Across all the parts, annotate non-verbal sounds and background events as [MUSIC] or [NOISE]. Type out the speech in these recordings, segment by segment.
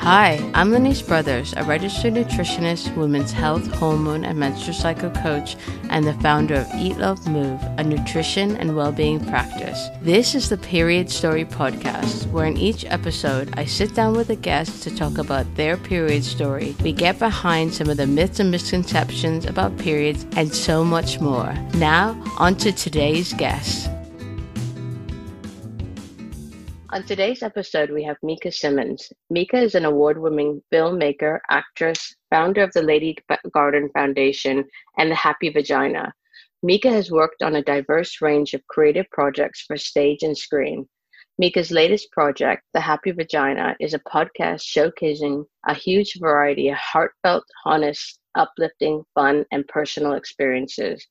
Hi, I'm Lanice Brothers, a registered nutritionist, women's health, hormone, and menstrual cycle coach, and the founder of Eat Love Move, a nutrition and well-being practice. This is the Period Story podcast, where in each episode I sit down with a guest to talk about their period story. We get behind some of the myths and misconceptions about periods and so much more. Now, on to today's guest. On today's episode, we have Mika Simmons. Mika is an award winning filmmaker, actress, founder of the Lady Garden Foundation, and the Happy Vagina. Mika has worked on a diverse range of creative projects for stage and screen. Mika's latest project, The Happy Vagina, is a podcast showcasing a huge variety of heartfelt, honest, uplifting, fun, and personal experiences.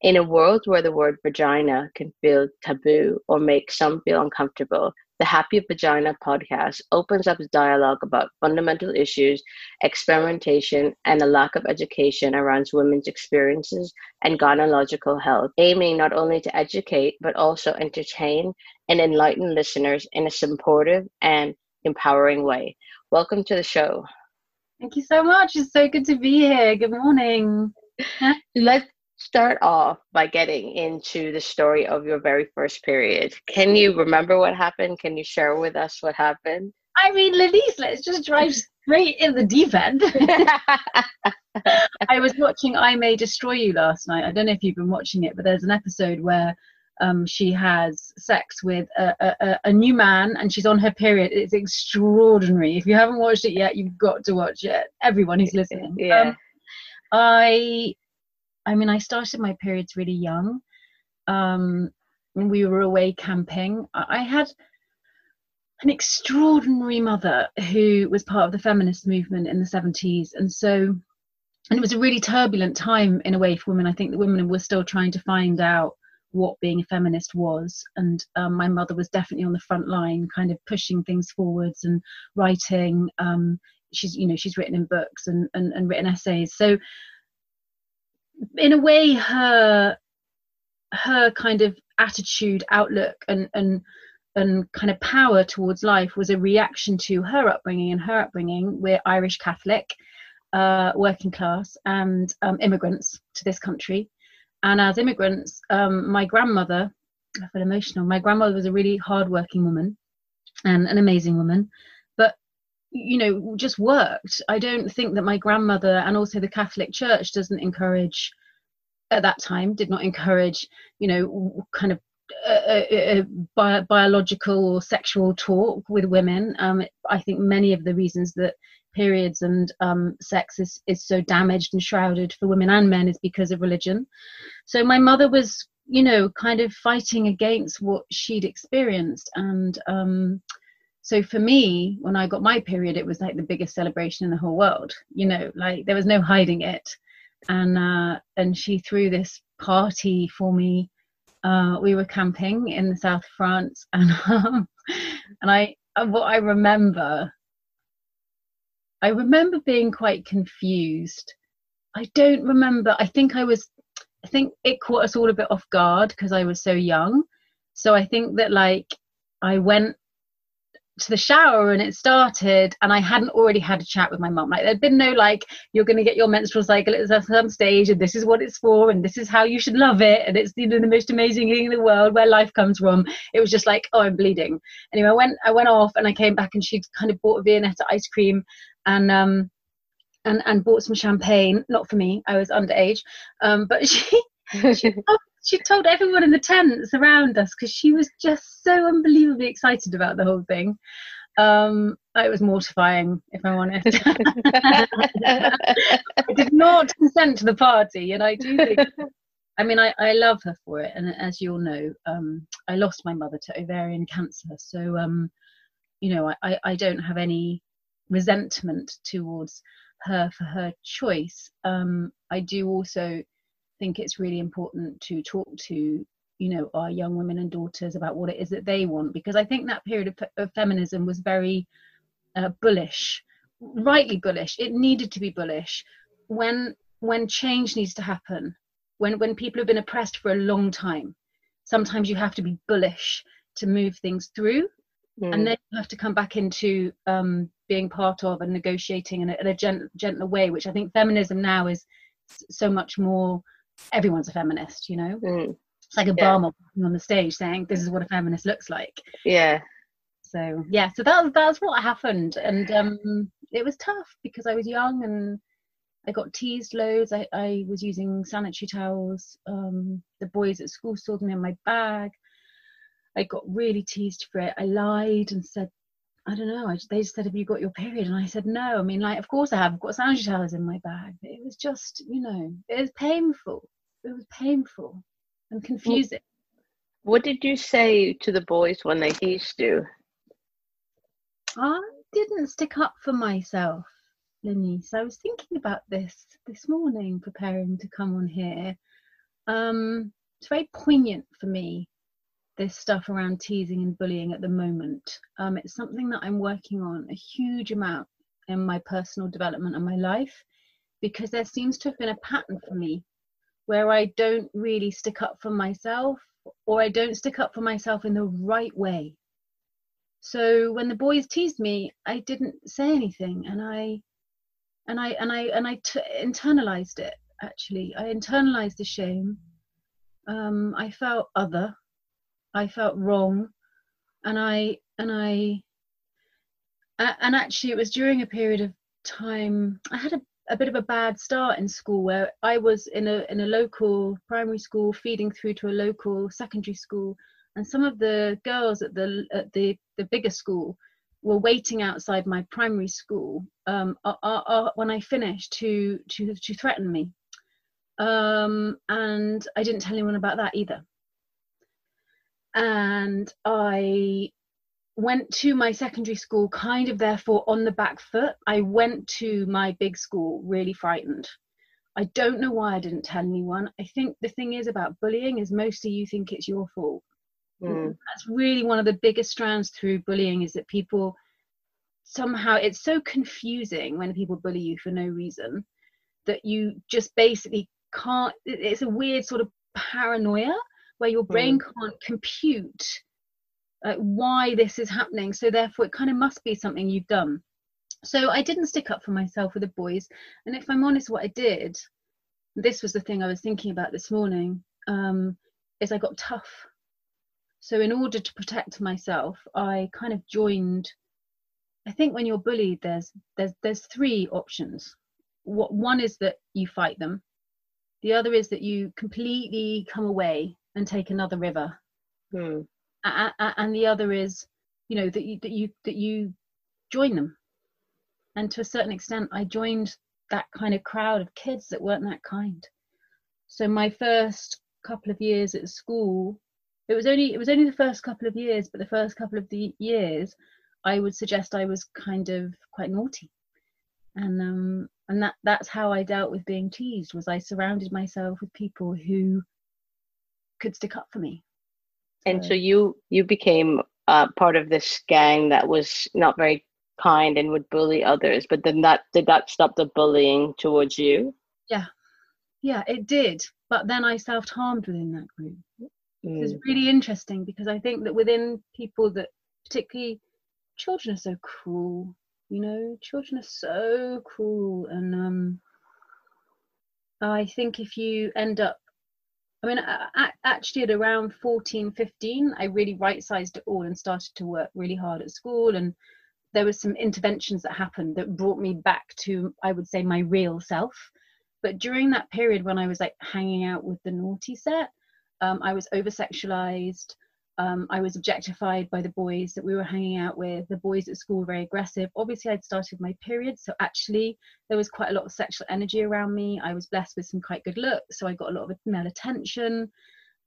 In a world where the word vagina can feel taboo or make some feel uncomfortable, the Happy Vagina podcast opens up dialogue about fundamental issues, experimentation, and a lack of education around women's experiences and gynecological health, aiming not only to educate but also entertain and enlighten listeners in a supportive and empowering way. Welcome to the show. Thank you so much. It's so good to be here. Good morning. [LAUGHS] Let's start off by getting into the story of your very first period. Can you remember what happened? Can you share with us what happened? I mean, Lanice, let's just drive straight in the deep end. [LAUGHS] I was watching I May Destroy You last night. I don't know if you've been watching it, but there's an episode where um, she has sex with a, a, a, new man and she's on her period. It's extraordinary. If you haven't watched it yet, you've got to watch it. Everyone who's [LAUGHS] listening. Yeah. Um, I I mean, I started my periods really young. Um, we were away camping. I had an extraordinary mother who was part of the feminist movement in the 70s. And so, and it was a really turbulent time in a way for women. I think that women were still trying to find out what being a feminist was. And um, my mother was definitely on the front line, kind of pushing things forwards and writing. Um, she's, you know, she's written in books and, and, and written essays. So in a way her her kind of attitude outlook and and and kind of power towards life was a reaction to her upbringing and her upbringing. We're irish catholic uh, working class and um, immigrants to this country. And as immigrants um, my grandmother i feel emotional my grandmother was a really hardworking woman and an amazing woman you know just worked. I don't think that my grandmother and also the catholic church doesn't encourage at that time did not encourage you know kind of a, a, a biological or sexual talk with women. Um, i think many of the reasons that periods and um, sex is, is so damaged and shrouded for women and men is because of religion. So my mother was you know kind of fighting against what she'd experienced and um, so for me when i got my period it was like the biggest celebration in the whole world you know like there was no hiding it. And uh, and she threw this party for me. Uh, we were camping in the south of france [LAUGHS] and um, and i what i remember i remember being quite confused. I don't remember. I think i was i think it caught us all a bit off guard because i was so young. So i think that like i went to the shower and it started and I hadn't already had a chat with my mum. Like there'd been no like, you're gonna get your menstrual cycle at some stage and this is what it's for and this is how you should love it and it's you know the most amazing thing in the world where life comes from. It was just like, oh I'm bleeding. Anyway, I went I went off and I came back and she'd kind of bought a Viennetta ice cream and um and and bought some champagne, not for me, I was underage. Um but [LAUGHS] she she [LAUGHS] she told everyone in the tents around us because she was just so unbelievably excited about the whole thing. Um, it was mortifying, if I'm honest. [LAUGHS] I did not consent to the party, and I do think. I mean, I, I love her for it, and as you all know, um, I lost my mother to ovarian cancer, so um, you know, I, I don't have any resentment towards her for her choice. Um, I do also think it's really important to talk to you know our young women and daughters about what it is that they want because i think that period of, of feminism was very uh, bullish rightly bullish. It needed to be bullish. When when change needs to happen when when people have been oppressed for a long time sometimes you have to be bullish to move things through. Mm. and then you have to come back into um being part of and negotiating in a, in a gent, gentler way which i think feminism now is so much more everyone's a feminist you know? Mm. it's like a Yeah. On the stage saying this is what a feminist looks like. Yeah. so yeah so that that's what happened. And um it was tough because i was young and i got teased loads. I, I was using sanitary towels. Um the boys at school saw them in my bag. I got really teased for it. I lied and said i don't know I, they just said have you got your period and i said no i mean like of course i have i've got sanitary towels in my bag but it was just you know it was painful it was painful and confusing What did you say to the boys when they teased you? I didn't stick up for myself, Lenise. I was thinking about this this morning, preparing to come on here. Um, it's very poignant for me, this stuff around teasing and bullying at the moment. Um, it's something that I'm working on a huge amount in my personal development and my life because there seems to have been a pattern for me where I don't really stick up for myself or I don't stick up for myself in the right way. So when the boys teased me, I didn't say anything, and I, and I, and I, and I t- internalized it. Actually, I internalized the shame. Um, I felt other. I felt wrong, and I, and I and actually, it was during a period of time. I had a, a bit of a bad start in school where I was in a in a local primary school, feeding through to a local secondary school, and some of the girls at the at the the bigger school were waiting outside my primary school um, uh, uh, uh, when I finished to to to threaten me, um, and I didn't tell anyone about that either. And I went to my secondary school kind of therefore on the back foot. I went to my big school really frightened. I don't know why I didn't tell anyone. I think the thing is about bullying is mostly you think it's your fault Mm. that's really one of the biggest strands through bullying is that people somehow it's so confusing when people bully you for no reason that you just basically can't it's a weird sort of paranoia where your brain can't compute why this is happening. So therefore it kind of must be something you've done. So i didn't stick up for myself with the boys. And if i'm honest what i did this was the thing i was thinking about this morning um, is i got tough. So in order to protect myself i kind of joined i think when you're bullied there's there's there's three options. What one is that you fight them. The other is that you completely come away and take another river. Mm. a- a- and the other is you know that you that you that you join them. And to a certain extent i joined that kind of crowd of kids that weren't that kind. So my first couple of years at school it was only it was only the first couple of years but the first couple of the years i would suggest i was kind of quite naughty. And um and that that's how i dealt with being teased was i surrounded myself with people who could stick up for me And so you you became uh, part of this gang that was not very kind and would bully others. But then that did that stop the bullying towards you? yeah yeah, it did but then i self-harmed within that group Mm. it's really interesting because i think that within people that particularly children are so cruel you know children are so cruel and um i think if you end up i mean actually at around 14 15 i really right sized it all and started to work really hard at school. And there were some interventions that happened that brought me back to i would say my real self. But during that period when i was like hanging out with the naughty set um, i was over sexualized um, I was objectified by the boys that we were hanging out with. The boys at school were very aggressive. Obviously, I'd started my period, so actually, there was quite a lot of sexual energy around me. I was blessed with some quite good looks, so I got a lot of male attention,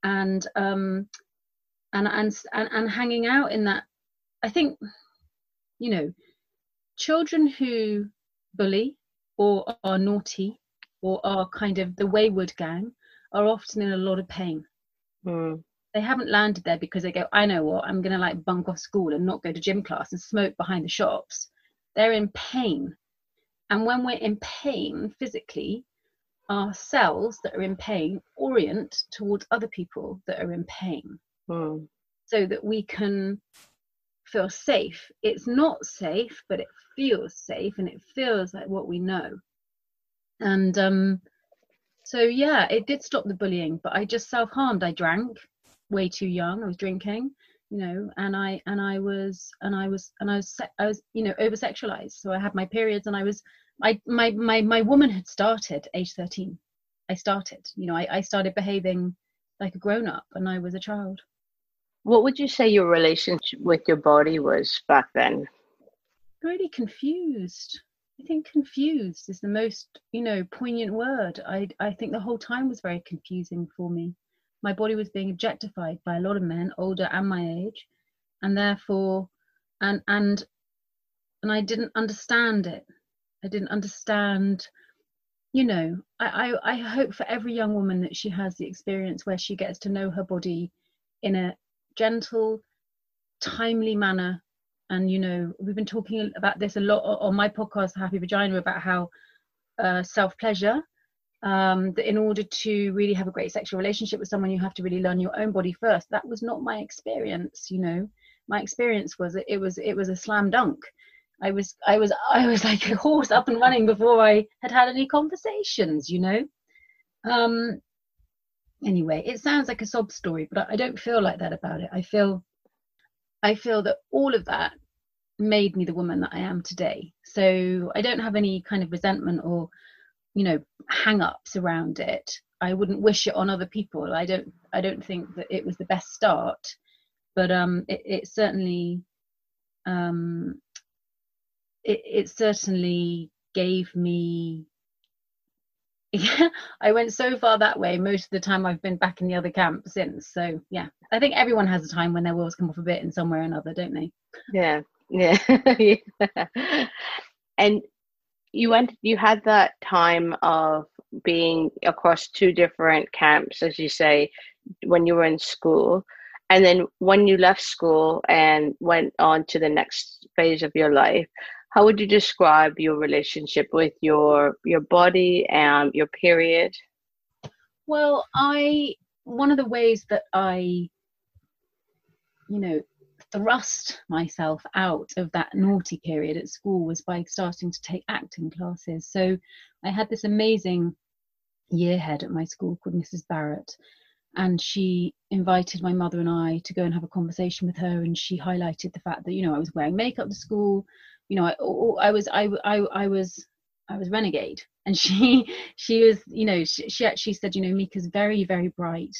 and um, and and and, and hanging out in that. I think, you know, children who bully or are naughty or are kind of the wayward gang are often in a lot of pain Mm. They haven't landed there because they go, I know what, I'm going to like bunk off school and not go to gym class and smoke behind the shops. They're in pain. And when we're in pain physically, our cells that are in pain orient towards other people that are in pain Mm. so that we can feel safe. It's not safe, but it feels safe and it feels like what we know. And um, so, yeah, it did stop the bullying, but I just self harmed. I drank way too young. I was drinking, you know, and I and I was and I was and I was I was you know over sexualized. So I had my periods, and I was I my my my woman had started age thirteen. I started, you know, I, I started behaving like a grown up, and I was a child. What would you say your relationship with your body was back then? Really confused. I think confused is the most, you know, poignant word. I I think the whole time was very confusing for me. My body was being objectified by a lot of men, older and my age, and therefore, and and and I didn't understand it. I didn't understand. You know, I, I I hope for every young woman that she has the experience where she gets to know her body in a gentle, timely manner. And you know, we've been talking about this a lot on my podcast, Happy Vagina, about how uh, self pleasure. Um, that in order to really have a great sexual relationship with someone, you have to really learn your own body first. That was not my experience. You know, my experience was it was it was a slam dunk. I was I was I was [LAUGHS] like a horse up and running before I had had any conversations. You know. Um, anyway it sounds like a sob story but i don't feel like that about it i feel i feel that all of that made me the woman that i am today so i don't have any kind of resentment or you know hang-ups around it i wouldn't wish it on other people i don't i don't think that it was the best start but um it, it certainly um it, it certainly gave me [LAUGHS] yeah, I went so far that way most of the time I've been back in the other camp since. So yeah, I think everyone has a time when their wheels come off a bit in some way or another, don't they? Yeah, yeah. [LAUGHS] yeah. And you went, you had that time of being across two different camps, as you say, when you were in school. And then when you left school and went on to the next phase of your life, how would you describe your relationship with your your body and your period well i one of the ways that i you know thrust myself out of that naughty period at school was by starting to take acting classes so i had this amazing year head at my school called mrs barrett and she invited my mother and i to go and have a conversation with her and she highlighted the fact that you know i was wearing makeup to school you know, I, oh, oh, I was, I, I, I was, I was renegade. And she, [LAUGHS] she was, you know, she, she actually said, you know, Mika's very, very bright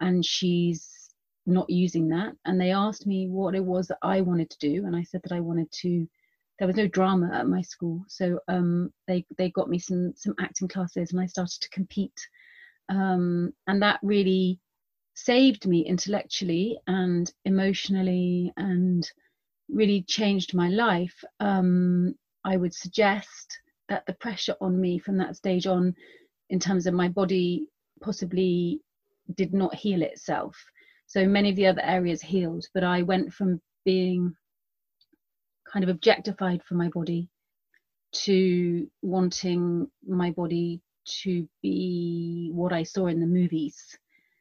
and she's not using that. And they asked me what it was that I wanted to do. And I said that I wanted to, there was no drama at my school. So um, they, they got me some, some acting classes and I started to compete. Um, and that really saved me intellectually and emotionally and really changed my life, um, I would suggest that the pressure on me from that stage on, in terms of my body, possibly did not heal itself. So many of the other areas healed, but I went from being kind of objectified for my body to wanting my body to be what I saw in the movies.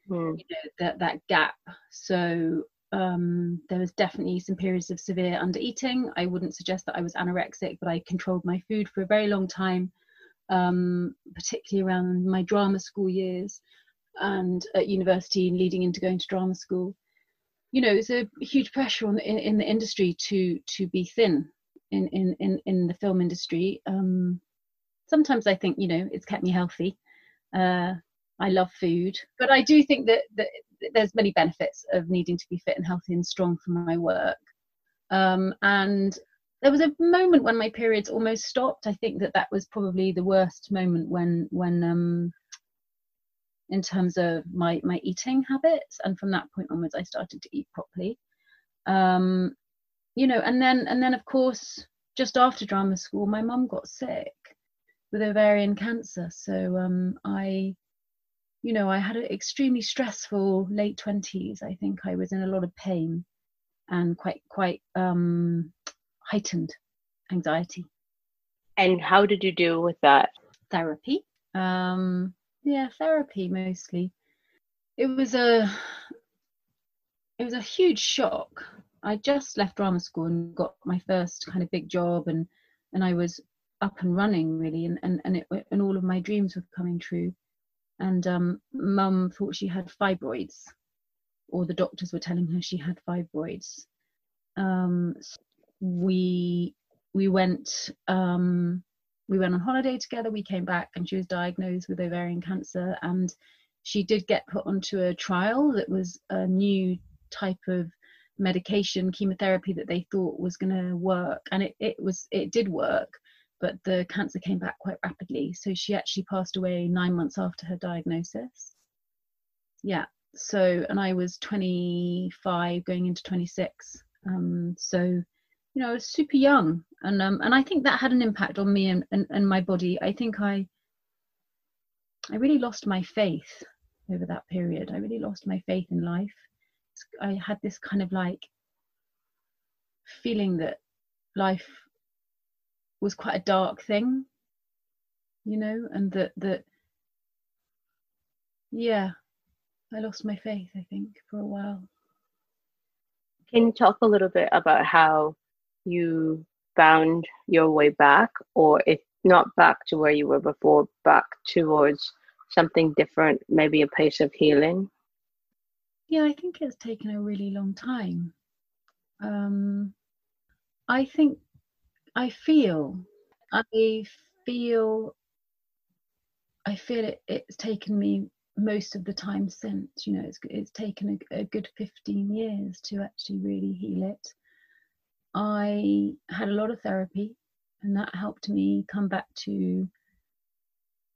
Mm. You know, that that gap. So um, there was definitely some periods of severe under eating. I wouldn't suggest that I was anorexic, but I controlled my food for a very long time, um, particularly around my drama school years and at university and leading into going to drama school. You know, it's a huge pressure on in, in the industry to to be thin in in in, in the film industry. Um, sometimes I think you know it's kept me healthy. Uh, I love food, but I do think that, that there's many benefits of needing to be fit and healthy and strong for my work. Um, and there was a moment when my periods almost stopped. I think that that was probably the worst moment when when um, in terms of my my eating habits. And from that point onwards, I started to eat properly. Um, you know, and then and then of course, just after drama school, my mum got sick with ovarian cancer. So um, I you know, I had an extremely stressful late twenties. I think I was in a lot of pain and quite quite um, heightened anxiety. And how did you deal with that? Therapy. Um, yeah, therapy mostly. It was a it was a huge shock I just left drama school and got my first kind of big job, and and I was up and running really, and and and, it, and all of my dreams were coming true. And um, mum thought she had fibroids, or the doctors were telling her she had fibroids. Um, we we went um, we went on holiday together. We came back, and she was diagnosed with ovarian cancer, and she did get put onto a trial that was a new type of medication chemotherapy that they thought was going to work and it, it was it did work but the cancer came back quite rapidly so she actually passed away nine months after her diagnosis yeah so and i was 25 going into 26 um, so you know i was super young and um, and i think that had an impact on me and, and, and my body. I think i i really lost my faith over that period. I really lost my faith in life. I had this kind of like feeling that life was quite a dark thing, you know, and that that yeah, I lost my faith, I think, for a while. Can you talk a little bit about how you found your way back, or if not back to where you were before, back towards something different, maybe a place of healing? Yeah, I think it's taken a really long time. Um, I think I feel, I feel, I feel it, it's taken me most of the time since. You know, it's it's taken a, a good fifteen years to actually really heal it. I had a lot of therapy, and that helped me come back to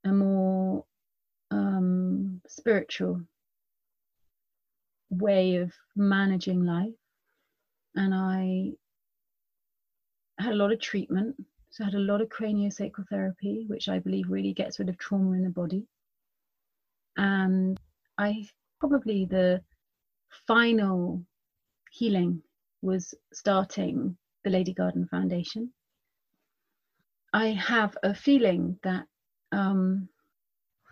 a more um, spiritual way of managing life. And I had a lot of treatment. So I had a lot of craniosacral therapy, which I believe really gets rid of trauma in the body. And I probably the final healing was starting the Lady Garden Foundation. I have a feeling that um,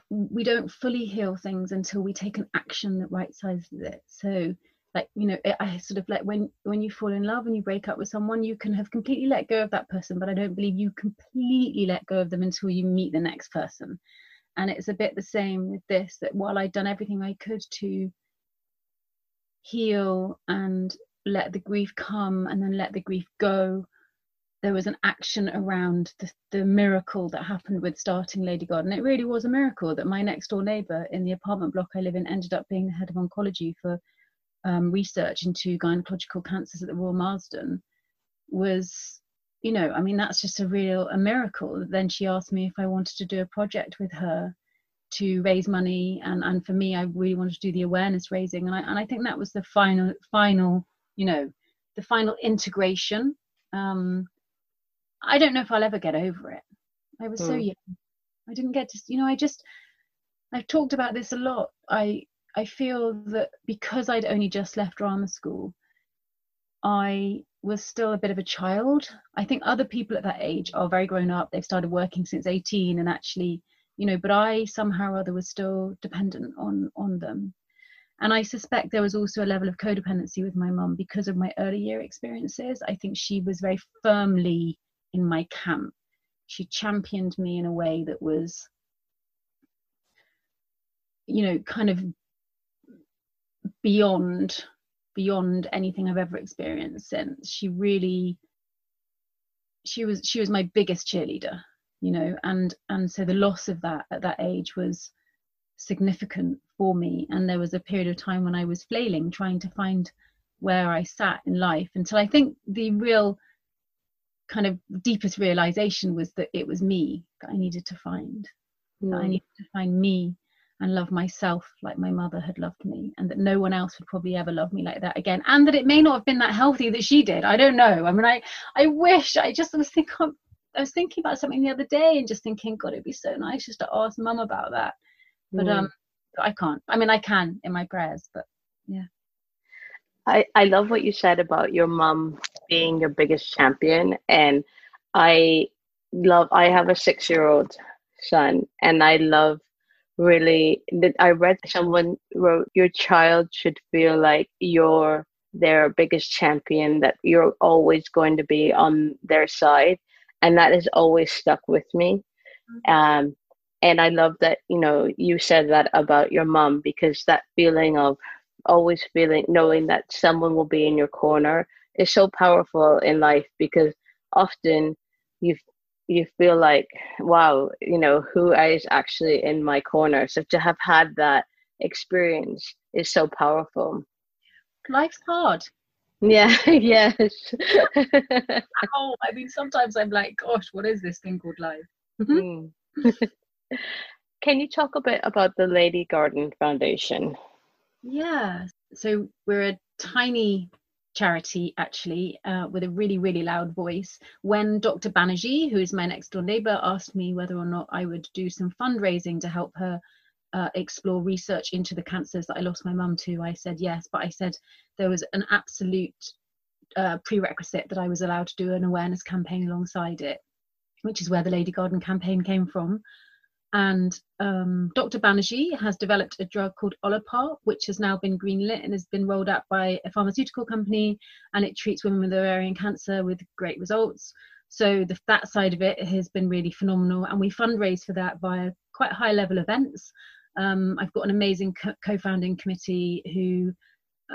we don't fully heal things until we take an action that right sizes it so like you know i sort of like when when you fall in love and you break up with someone you can have completely let go of that person but i don't believe you completely let go of them until you meet the next person and it's a bit the same with this that while i'd done everything i could to heal and let the grief come and then let the grief go there was an action around the, the miracle that happened with starting Lady Garden. And It really was a miracle that my next door neighbour in the apartment block I live in ended up being the head of oncology for um, research into gynecological cancers at the Royal Marsden was, you know, I mean, that's just a real a miracle. Then she asked me if I wanted to do a project with her to raise money, and and for me, I really wanted to do the awareness raising, and I and I think that was the final final, you know, the final integration. Um, I don't know if I'll ever get over it. I was mm. so hmm. young. I didn't get to, you know, I just, I've talked about this a lot. I, I feel that because I'd only just left drama school, I was still a bit of a child. I think other people at that age are very grown up. They've started working since 18 and actually, you know, but I somehow or other was still dependent on on them. And I suspect there was also a level of codependency with my mum because of my early year experiences. I think she was very firmly in my camp. She championed me in a way that was, you know, kind of beyond beyond anything I've ever experienced since. She really she was she was my biggest cheerleader, you know, and and so the loss of that at that age was significant for me. And there was a period of time when I was flailing, trying to find where I sat in life until I think the real kind of deepest realization was that it was me that I needed to find. Mm. That I mm. needed to find me and love myself like my mother had loved me, and that no one else would probably ever love me like that again. And that it may not have been that healthy that she did. I don't know. I mean, I I wish I just was thinking I was thinking about something the other day and just thinking, God, it'd be so nice just to ask mum about that. But mm. um, I can't. I mean, I can in my prayers, but yeah. I, I love what you said about your mom being your biggest champion. And I love, I have a six year old son, and I love really, I read someone wrote, Your child should feel like you're their biggest champion, that you're always going to be on their side. And that has always stuck with me. Mm-hmm. Um, and I love that, you know, you said that about your mom because that feeling of always feeling, knowing that someone will be in your corner is so powerful in life because often you you feel like wow you know who is actually in my corner. So to have had that experience is so powerful. Life's hard. Yeah [LAUGHS] yes. [LAUGHS] Oh i mean sometimes i'm like gosh what is this thing called life? Mm. [LAUGHS] can you talk a bit about the lady garden foundation? Yeah so we're a tiny charity actually uh, with a really really loud voice. When dr banerjee who is my next door neighbor asked me whether or not i would do some fundraising to help her uh, explore research into the cancers that i lost my mum to i said yes. But i said there was an absolute uh, prerequisite that i was allowed to do an awareness campaign alongside it which is where the lady garden campaign came from and um, Dr. Banerjee has developed a drug called Olaparib, which has now been greenlit and has been rolled out by a pharmaceutical company, and it treats women with ovarian cancer with great results. So the, that side of it has been really phenomenal, and we fundraise for that via quite high level events. Um, I've got an amazing co- founding committee who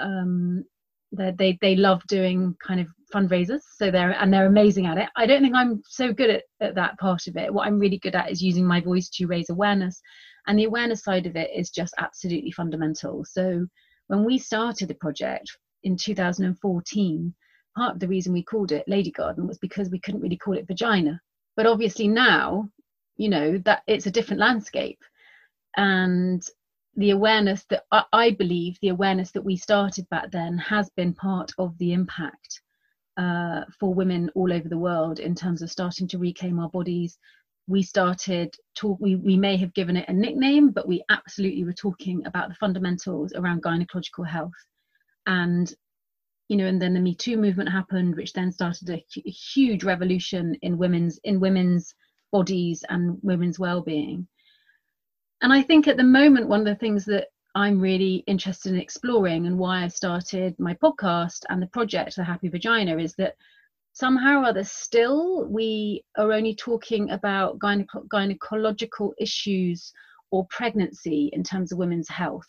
um, they they love doing kind of fundraisers so they're and they're amazing at it. I don't think i'm so good at, at that part of it. What i'm really good at is using my voice to raise awareness and the awareness side of it is just absolutely fundamental. So when we started the project in 2014 part of the reason we called it lady garden was because we couldn't really call it vagina. But obviously now you know that it's a different landscape. And the awareness that I believe the awareness that we started back then has been part of the impact uh, for women all over the world in terms of starting to reclaim our bodies. We started talk. We we may have given it a nickname, but we absolutely were talking about the fundamentals around gynecological health, and you know, and then the Me Too movement happened, which then started a, a huge revolution in women's in women's bodies and women's well-being and I think at the moment, one of the things that I'm really interested in exploring and why I started my podcast and the project, The Happy Vagina, is that somehow or other still we are only talking about gyneco- gynecological issues or pregnancy in terms of women's health.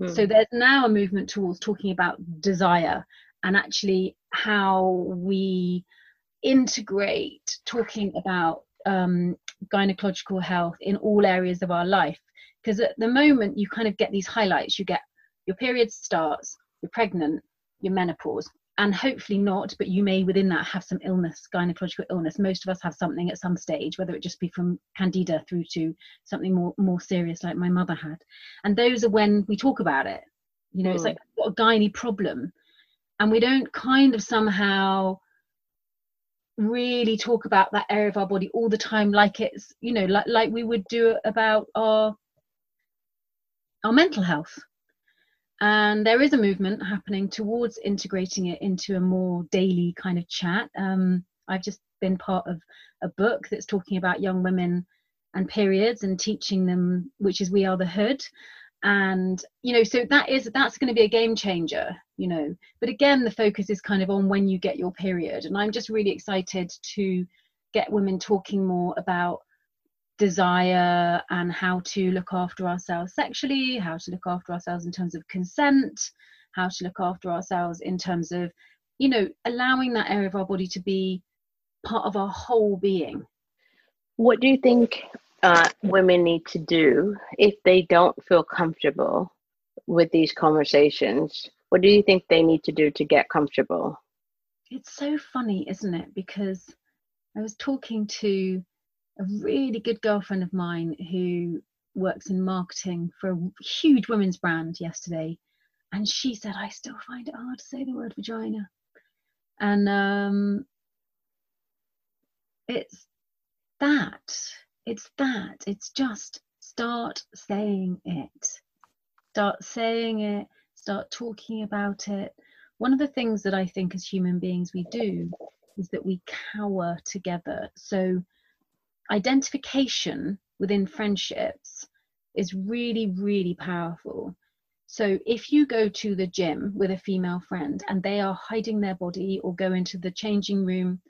Mm. So there's now a movement towards talking about desire and actually how we integrate talking about um, gynecological health in all areas of our life because at the moment you kind of get these highlights. You get your period starts you're pregnant your menopause and hopefully not but you may within that have some illness gynecological illness. Most of us have something at some stage whether it just be from candida through to something more more serious like my mother had. And those are when we talk about it. You know mm. it's like what a gynae problem. And we don't kind of somehow really talk about that area of our body all the time like it's you know like like we would do about our our mental health. And there is a movement happening towards integrating it into a more daily kind of chat. Um, I've just been part of a book that's talking about young women and periods and teaching them, which is We Are the Hood. And, you know, so that is, that's going to be a game changer, you know. But again, the focus is kind of on when you get your period. And I'm just really excited to get women talking more about desire and how to look after ourselves sexually, how to look after ourselves in terms of consent, how to look after ourselves in terms of, you know, allowing that area of our body to be part of our whole being. What do you think uh, women need to do if they don't feel comfortable with these conversations? What do you think they need to do to get comfortable? It's so funny, isn't it? Because I was talking to a really good girlfriend of mine who works in marketing for a huge women's brand yesterday and she said i still find it hard to say the word vagina. And um it's that it's that it's just start saying it. Start saying it start talking about it. One of the things that i think as human beings we do is that we cower together. So identification within friendships is really, really powerful So if you go to the gym with a female friend and they are hiding their body or go into the changing room,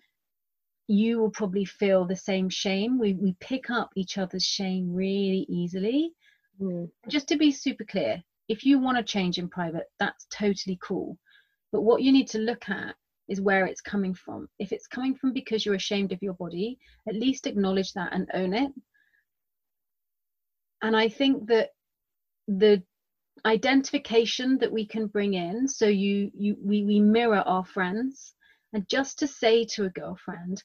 you will probably feel the same shame. We, we pick up each other's shame really easily. Mm. Just to be super clear, if you want to change in private, that's totally cool. But what you need to look at is where it's coming from. If it's coming from because you're ashamed of your body, at least acknowledge that and own it. And I think that the identification that we can bring in, so you you we, we mirror our friends, and just to say to a girlfriend,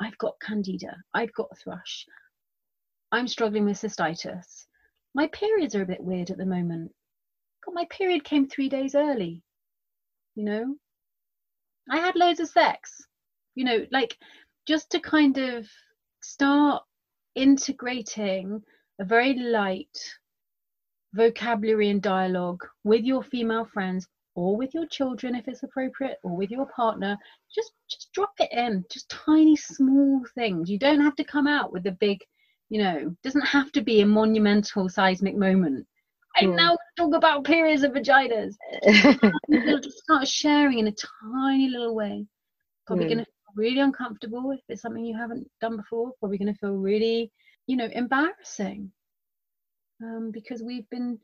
I've got candida, I've got thrush, I'm struggling with cystitis. My periods are a bit weird at the moment. God, my period came three days early. You know, I had loads of sex, you know, like just to kind of start integrating a very light vocabulary and dialogue with your female friends or with your children if it's appropriate or with your partner just just drop it in just tiny small things. You don't have to come out with the big you know doesn't have to be a monumental seismic moment I mm. now talk about periods of vaginas. [LAUGHS] just start sharing in a tiny little way. Probably mm. going to feel really uncomfortable if it's something you haven't done before. Probably going to feel really, you know, embarrassing um, because we've been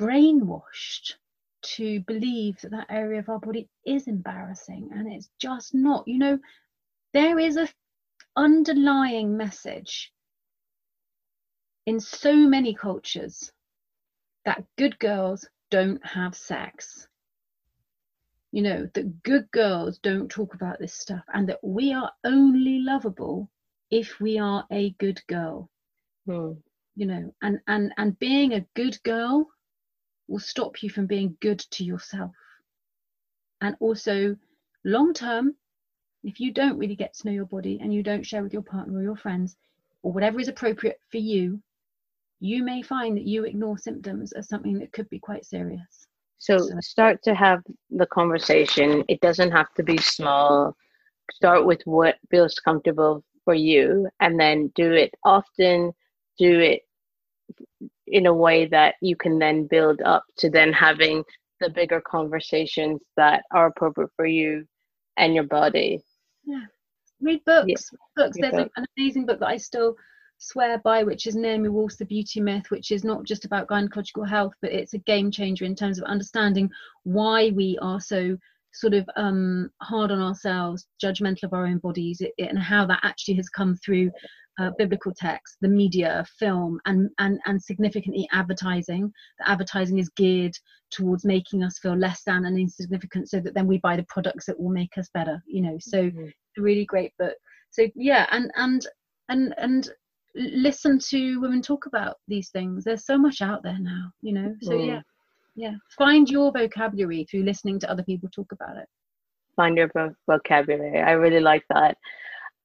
brainwashed to believe that that area of our body is embarrassing and it's just not. You know, there is a underlying message in so many cultures that good girls don't have sex. You know, that good girls don't talk about this stuff and that we are only lovable if we are a good girl. Hmm. You know, and, and, and being a good girl will stop you from being good to yourself. And also, long term, if you don't really get to know your body and you don't share with your partner or your friends or whatever is appropriate for you, you may find that you ignore symptoms as something that could be quite serious. So, so start to have the conversation. It doesn't have to be small. Start with what feels comfortable for you and then do it often, do it in a way that you can then build up to then having the bigger conversations that are appropriate for you and your body. Yeah. Read books. Yeah. Books. Read There's books. an amazing book that I still swear by, which is Naomi Wolf's The Beauty Myth, which is not just about gynecological health, but it's a game changer in terms of understanding why we are so sort of um, hard on ourselves, judgmental of our own bodies, it, and how that actually has come through uh, biblical text, the media, film, and, and, and significantly advertising. The advertising is geared towards making us feel less than and insignificant so that then we buy the products that will make us better, you know. So, mm-hmm. a really great book. So, yeah, and, and, and, and listen to women talk about these things. There's so much out there now you know? So mm. yeah. Yeah. Find your vocabulary through listening to other people talk about it. Find your vocabulary. I really like that.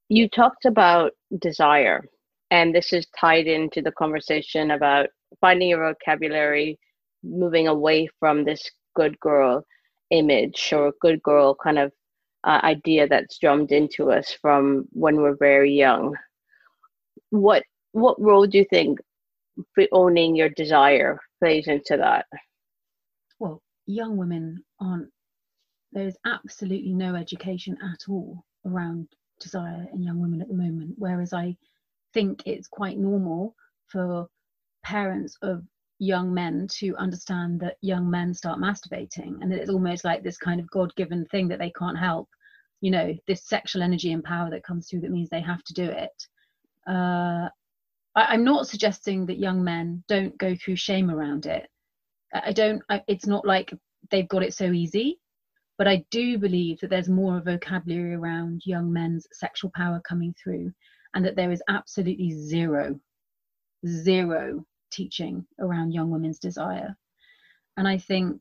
You talked about desire and this is tied into the conversation about finding your vocabulary moving away from this good girl image or good girl kind of uh, idea that's drummed into us from when we're very young what what role do you think owning your desire plays into that? Well, young women aren't. There's absolutely no education at all around desire in young women at the moment. Whereas I think it's quite normal for parents of young men to understand that young men start masturbating and that it's almost like this kind of god-given thing that they can't help you know this sexual energy and power that comes through that means they have to do it uh, I, am not suggesting that young men don't go through shame around it. I don't, I, it's not like they've got it so easy, but I do believe that there's more vocabulary around young men's sexual power coming through, and that there is absolutely zero, zero teaching around young women's desire. And I think,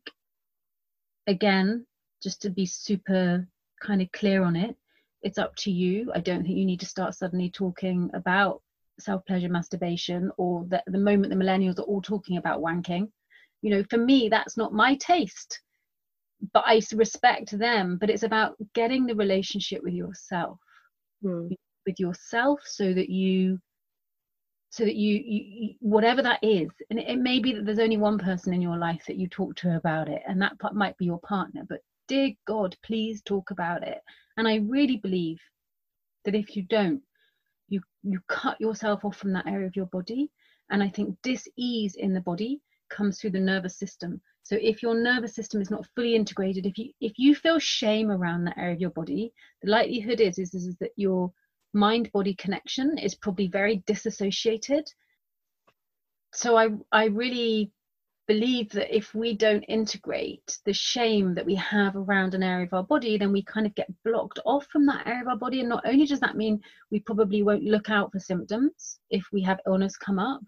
again, just to be super kind of clear on it, it's up to you. I don't think you need to start suddenly talking about self pleasure masturbation or the, the moment the millennials are all talking about wanking. You know, for me, that's not my taste, but I respect them. But it's about getting the relationship with yourself, mm. with yourself, so that you so that you, you, you whatever that is and it, it, may be that there's only one person in your life that you talk to about it and that might be your partner but dear god please talk about it. And i really believe that if you don't you you cut yourself off from that area of your body. And i think dis-ease in the body comes through the nervous system. So if your nervous system is not fully integrated if you if you feel shame around that area of your body the likelihood is is, is, that your mind body connection is probably very disassociated. So i i really believe that if we don't integrate the shame that we have around an area of our body then we kind of get blocked off from that area of our body. And not only does that mean we probably won't look out for symptoms if we have illness come up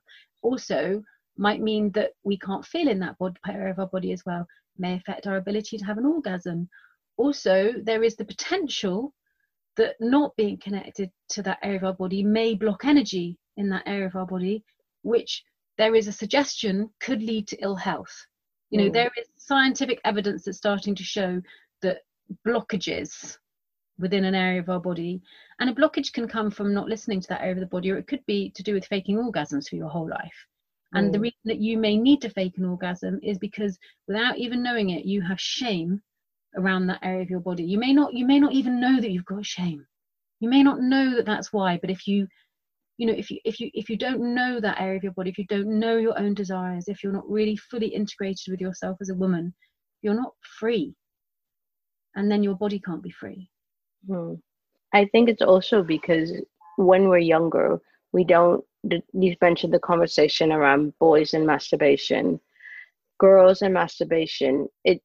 also might mean that we can't feel in that body, area of our body as well. May affect our ability to have an orgasm. Also there is the potential that not being connected to that area of our body may block energy in that area of our body, which there is a suggestion could lead to ill health. You know, mm. there is scientific evidence that's starting to show that blockages within an area of our body, and a blockage can come from not listening to that area of the body, or it could be to do with faking orgasms for your whole life. And mm. the reason that you may need to fake an orgasm is because without even knowing it, you have shame around that area of your body you may not you may not even know that you've got shame you may not know that that's why but if you you know if you if you if you don't know that area of your body if you don't know your own desires if you're not really fully integrated with yourself as a woman you're not free. And then your body can't be free. Hmm. i think it's also because when we're younger we don't you mentioned the conversation around boys and masturbation. Girls and masturbation it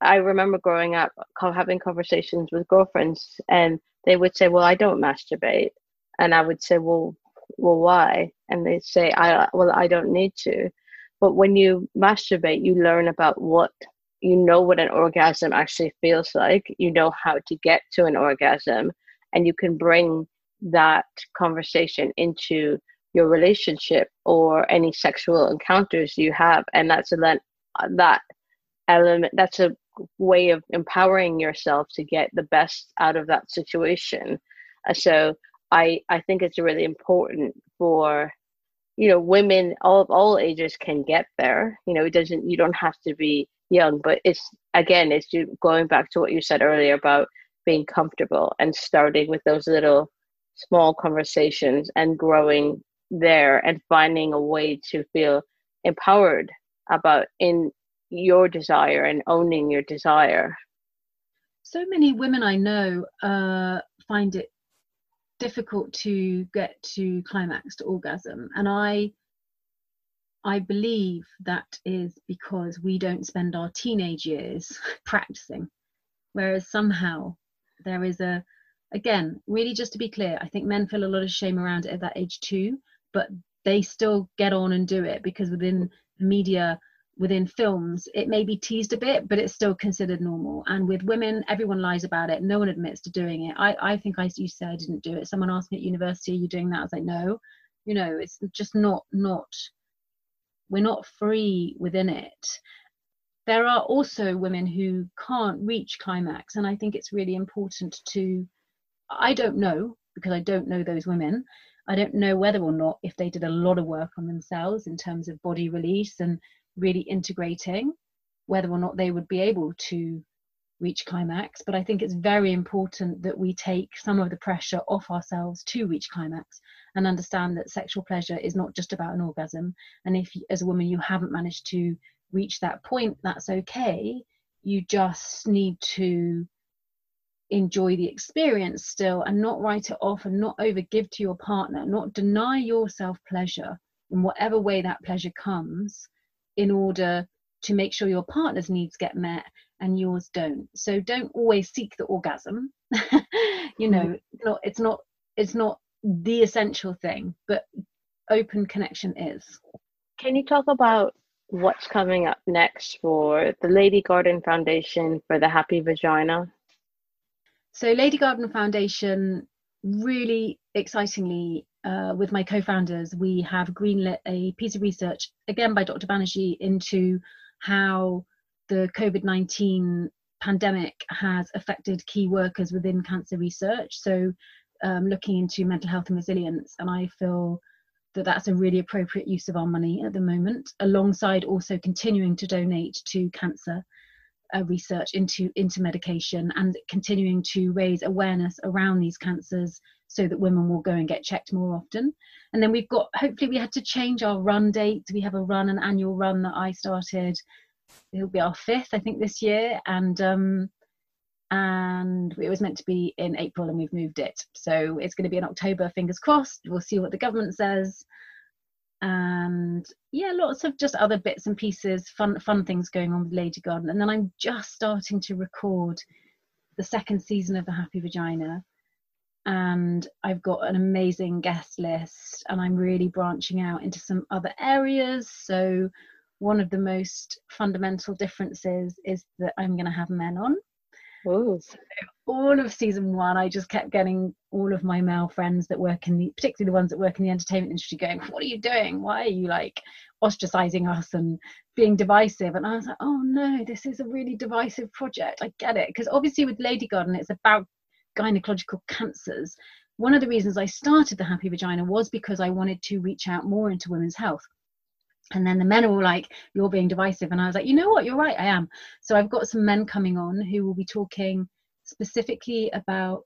I remember growing up having conversations with girlfriends, and they would say, "Well, I don't masturbate," and I would say, "Well, well, why?" And they'd say, "I well, I don't need to." But when you masturbate, you learn about what you know what an orgasm actually feels like. You know how to get to an orgasm, and you can bring that conversation into your relationship or any sexual encounters you have, and that's a that element that's a way of empowering yourself to get the best out of that situation uh, so i i think it's really important for you know women all all ages can get there you know it doesn't you don't have to be young but it's again it's going back to what you said earlier about being comfortable and starting with those little small conversations and growing there and finding a way to feel empowered about in your desire and owning your desire. So many women I know uh, find it difficult to get to climax to orgasm, and I I believe that is because we don't spend our teenage years [LAUGHS] practicing, whereas somehow there is a again really just to be clear i think men feel a lot of shame around it at that age too but they still get on and do it because within media within films it may be teased a bit but it's still considered normal. And with women everyone lies about it. No one admits to doing it. I, I think i used to say i didn't do it. Someone asked me at university are you doing that? I was like no. You know it's just not not we're not free within it. There are also women who can't reach climax and i think it's really important to i don't know because i don't know those women. I don't know whether or not if they did a lot of work on themselves in terms of body release and really integrating whether or not they would be able to reach climax. But I think it's very important that we take some of the pressure off ourselves to reach climax and understand that sexual pleasure is not just about an orgasm. And if, as a woman, you haven't managed to reach that point, that's okay. You just need to enjoy the experience still and not write it off and not overgive to your partner, not deny yourself pleasure in whatever way that pleasure comes in order to make sure your partner's needs get met and yours don't. So don't always seek the orgasm. [LAUGHS] You know it's not it's not it's not the essential thing but open connection is. Can you talk about what's coming up next for the lady garden foundation for the happy vagina? So lady garden foundation really excitingly uh, with my co-founders, we have greenlit a piece of research, again by Dr. Banerjee, into how the COVID-19 pandemic has affected key workers within cancer research. So um, looking into mental health and resilience. And I feel that that's a really appropriate use of our money at the moment, alongside also continuing to donate to cancer uh, research into into medication and continuing to raise awareness around these cancers so that women will go and get checked more often. And then we've got hopefully we had to change our run date. We have a run, an annual run that I started. It'll be our fifth, I think, this year, and um, and it was meant to be in April, and we've moved it. So it's going to be in October. Fingers crossed. We'll see what the government says. And yeah, lots of just other bits and pieces, fun fun things going on with Lady Garden. And then I'm just starting to record the second season of The Happy Vagina and I've got an amazing guest list, and I'm really branching out into some other areas. So, one of the most fundamental differences is that I'm going to have men on. So all of season one, I just kept getting all of my male friends that work in the, particularly the ones that work in the entertainment industry, going, "What are you doing? Why are you like ostracizing us and being divisive?" And I was like, "Oh no, this is a really divisive project. I get it." Because obviously with Lady Garden, it's about gynecological cancers, one of the reasons I started the Happy Vagina was because I wanted to reach out more into women's health. And then the men all like, You're being divisive. And I was like, You know what? You're right. I am. So I've got some men coming on who will be talking specifically about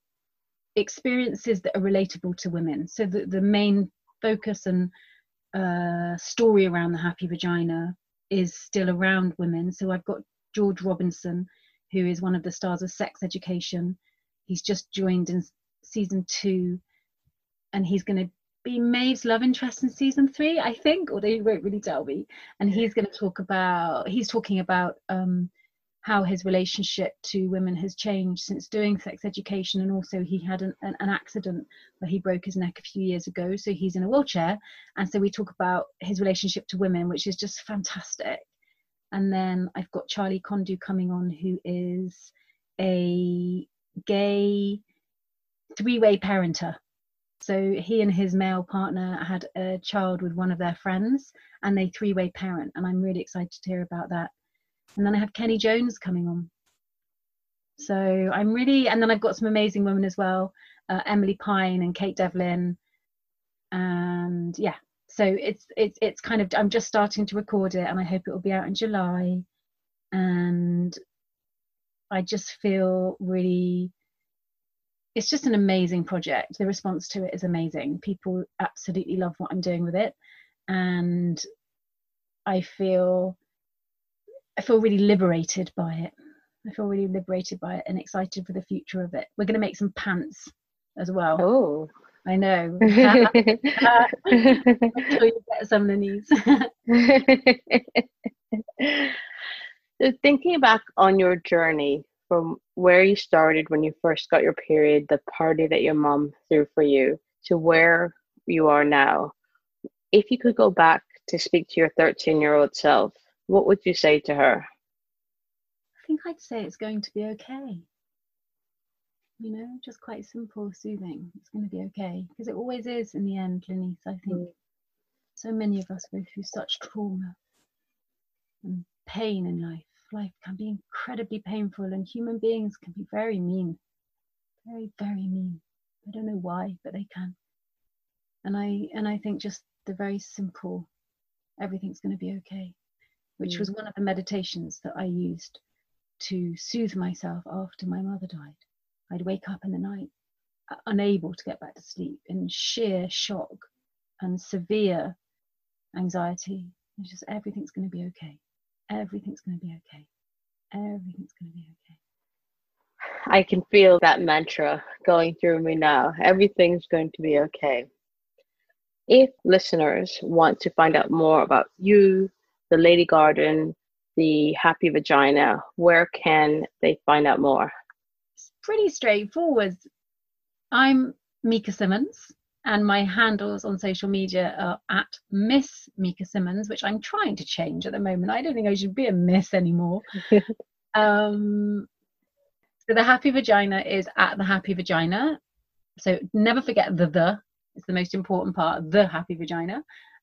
experiences that are relatable to women. So the, the main focus and uh, story around the Happy Vagina is still around women. So I've got George Robinson, who is one of the stars of Sex Education, He's just joined in season two, and he's going to be Maeve's love interest in season three, I think, although he won't really tell me. And he's going to talk about, he's talking about um, how his relationship to women has changed since doing sex education. And also, he had an, an, an, accident where he broke his neck a few years ago. So he's in a wheelchair. And so we talk about his relationship to women, which is just fantastic. And then I've got Charlie Condou coming on, who is a gay three way parenter. So he and his male partner had a child with one of their friends and they three way parent. And I'm really excited to hear about that. And then I have Kenny Jones coming on. So I'm really, and then I've got some amazing women as well uh, Emilie Pine and Kate Devlin. And yeah, so it's it's it's kind of I'm just starting to record it and I hope it will be out in July. And I just feel really it's just an amazing project. The response to it is amazing. People absolutely love what I'm doing with it. And I feel I feel really liberated by it. I feel really liberated by it and excited for the future of it. We're going to make some pants as well. Oh, I know. [LAUGHS] Uh, I'm sure you get some of these. [LAUGHS] So thinking back on your journey from where you started when you first got your period, the party that your mom threw for you, to where you are now, if you could go back to speak to your 13 year old self, what would you say to her? I think I'd say it's going to be okay. You know, just quite simple, soothing. It's going to be okay. Because it always is in the end, Lenise, I think. Mm. So many of us go through such trauma and pain in life. Life can be incredibly painful, and human beings can be very mean. Very, very mean. I don't know why, but they can. And I and I think just the very simple, everything's going to be okay, which mm. was one of the meditations that I used to soothe myself after my mother died. I'd wake up in the night, unable to get back to sleep, in sheer shock and severe anxiety. It's just everything's going to be okay everything's going to be okay. Everything's going to be okay. I can feel that mantra going through me now. Everything's going to be okay. If listeners want to find out more about you, the Lady Garden, the Happy Vagina, where can they find out more? It's pretty straightforward. I'm Mika Simmons and my handles on social media are at Miss Mika Simmons, which I'm trying to change at the moment. I don't think I should be a Miss anymore. [LAUGHS] um, so the Happy Vagina is at the Happy Vagina. So never forget the the. It's the most important part. The Happy Vagina.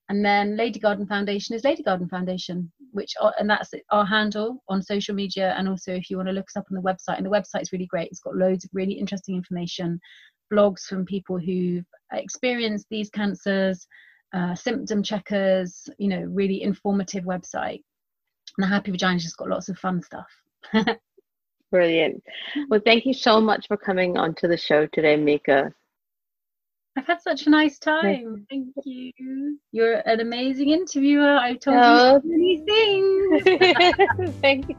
And then Lady Garden Foundation is Lady Garden Foundation, which are, and that's our handle on social media. And also, if you want to look us up on the website, and the website's really great. It's got loads of really interesting information blogs from people who've experienced these cancers uh, symptom checkers, you know, really informative website. And the Happy Vagina's just got lots of fun stuff. [LAUGHS] Brilliant. Well, thank you so much for coming onto the show today, Mika. I've had such a nice time. Thank you. You're an amazing interviewer. I've told oh. you so many things. [LAUGHS] thank you.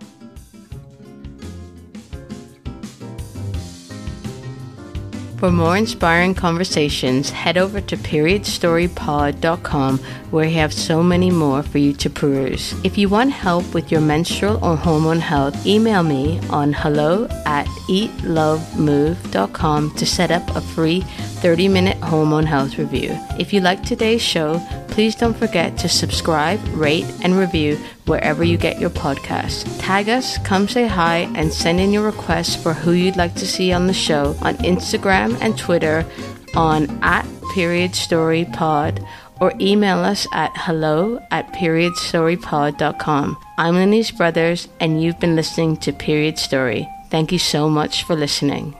For more inspiring conversations, head over to periodstorypod.com where we have so many more for you to peruse. If you want help with your menstrual or hormone health, email me on hello at eatlovemove.com to set up a free 30 minute hormone health review. If you like today's show, please don't forget to subscribe, rate, and review wherever you get your podcasts. Tag us, come say hi, and send in your requests for who you'd like to see on the show on Instagram and Twitter on at period story pod or email us at hello at periodstorypod.com. I'm Lenise Brothers, and you've been listening to Period Story. Thank you so much for listening.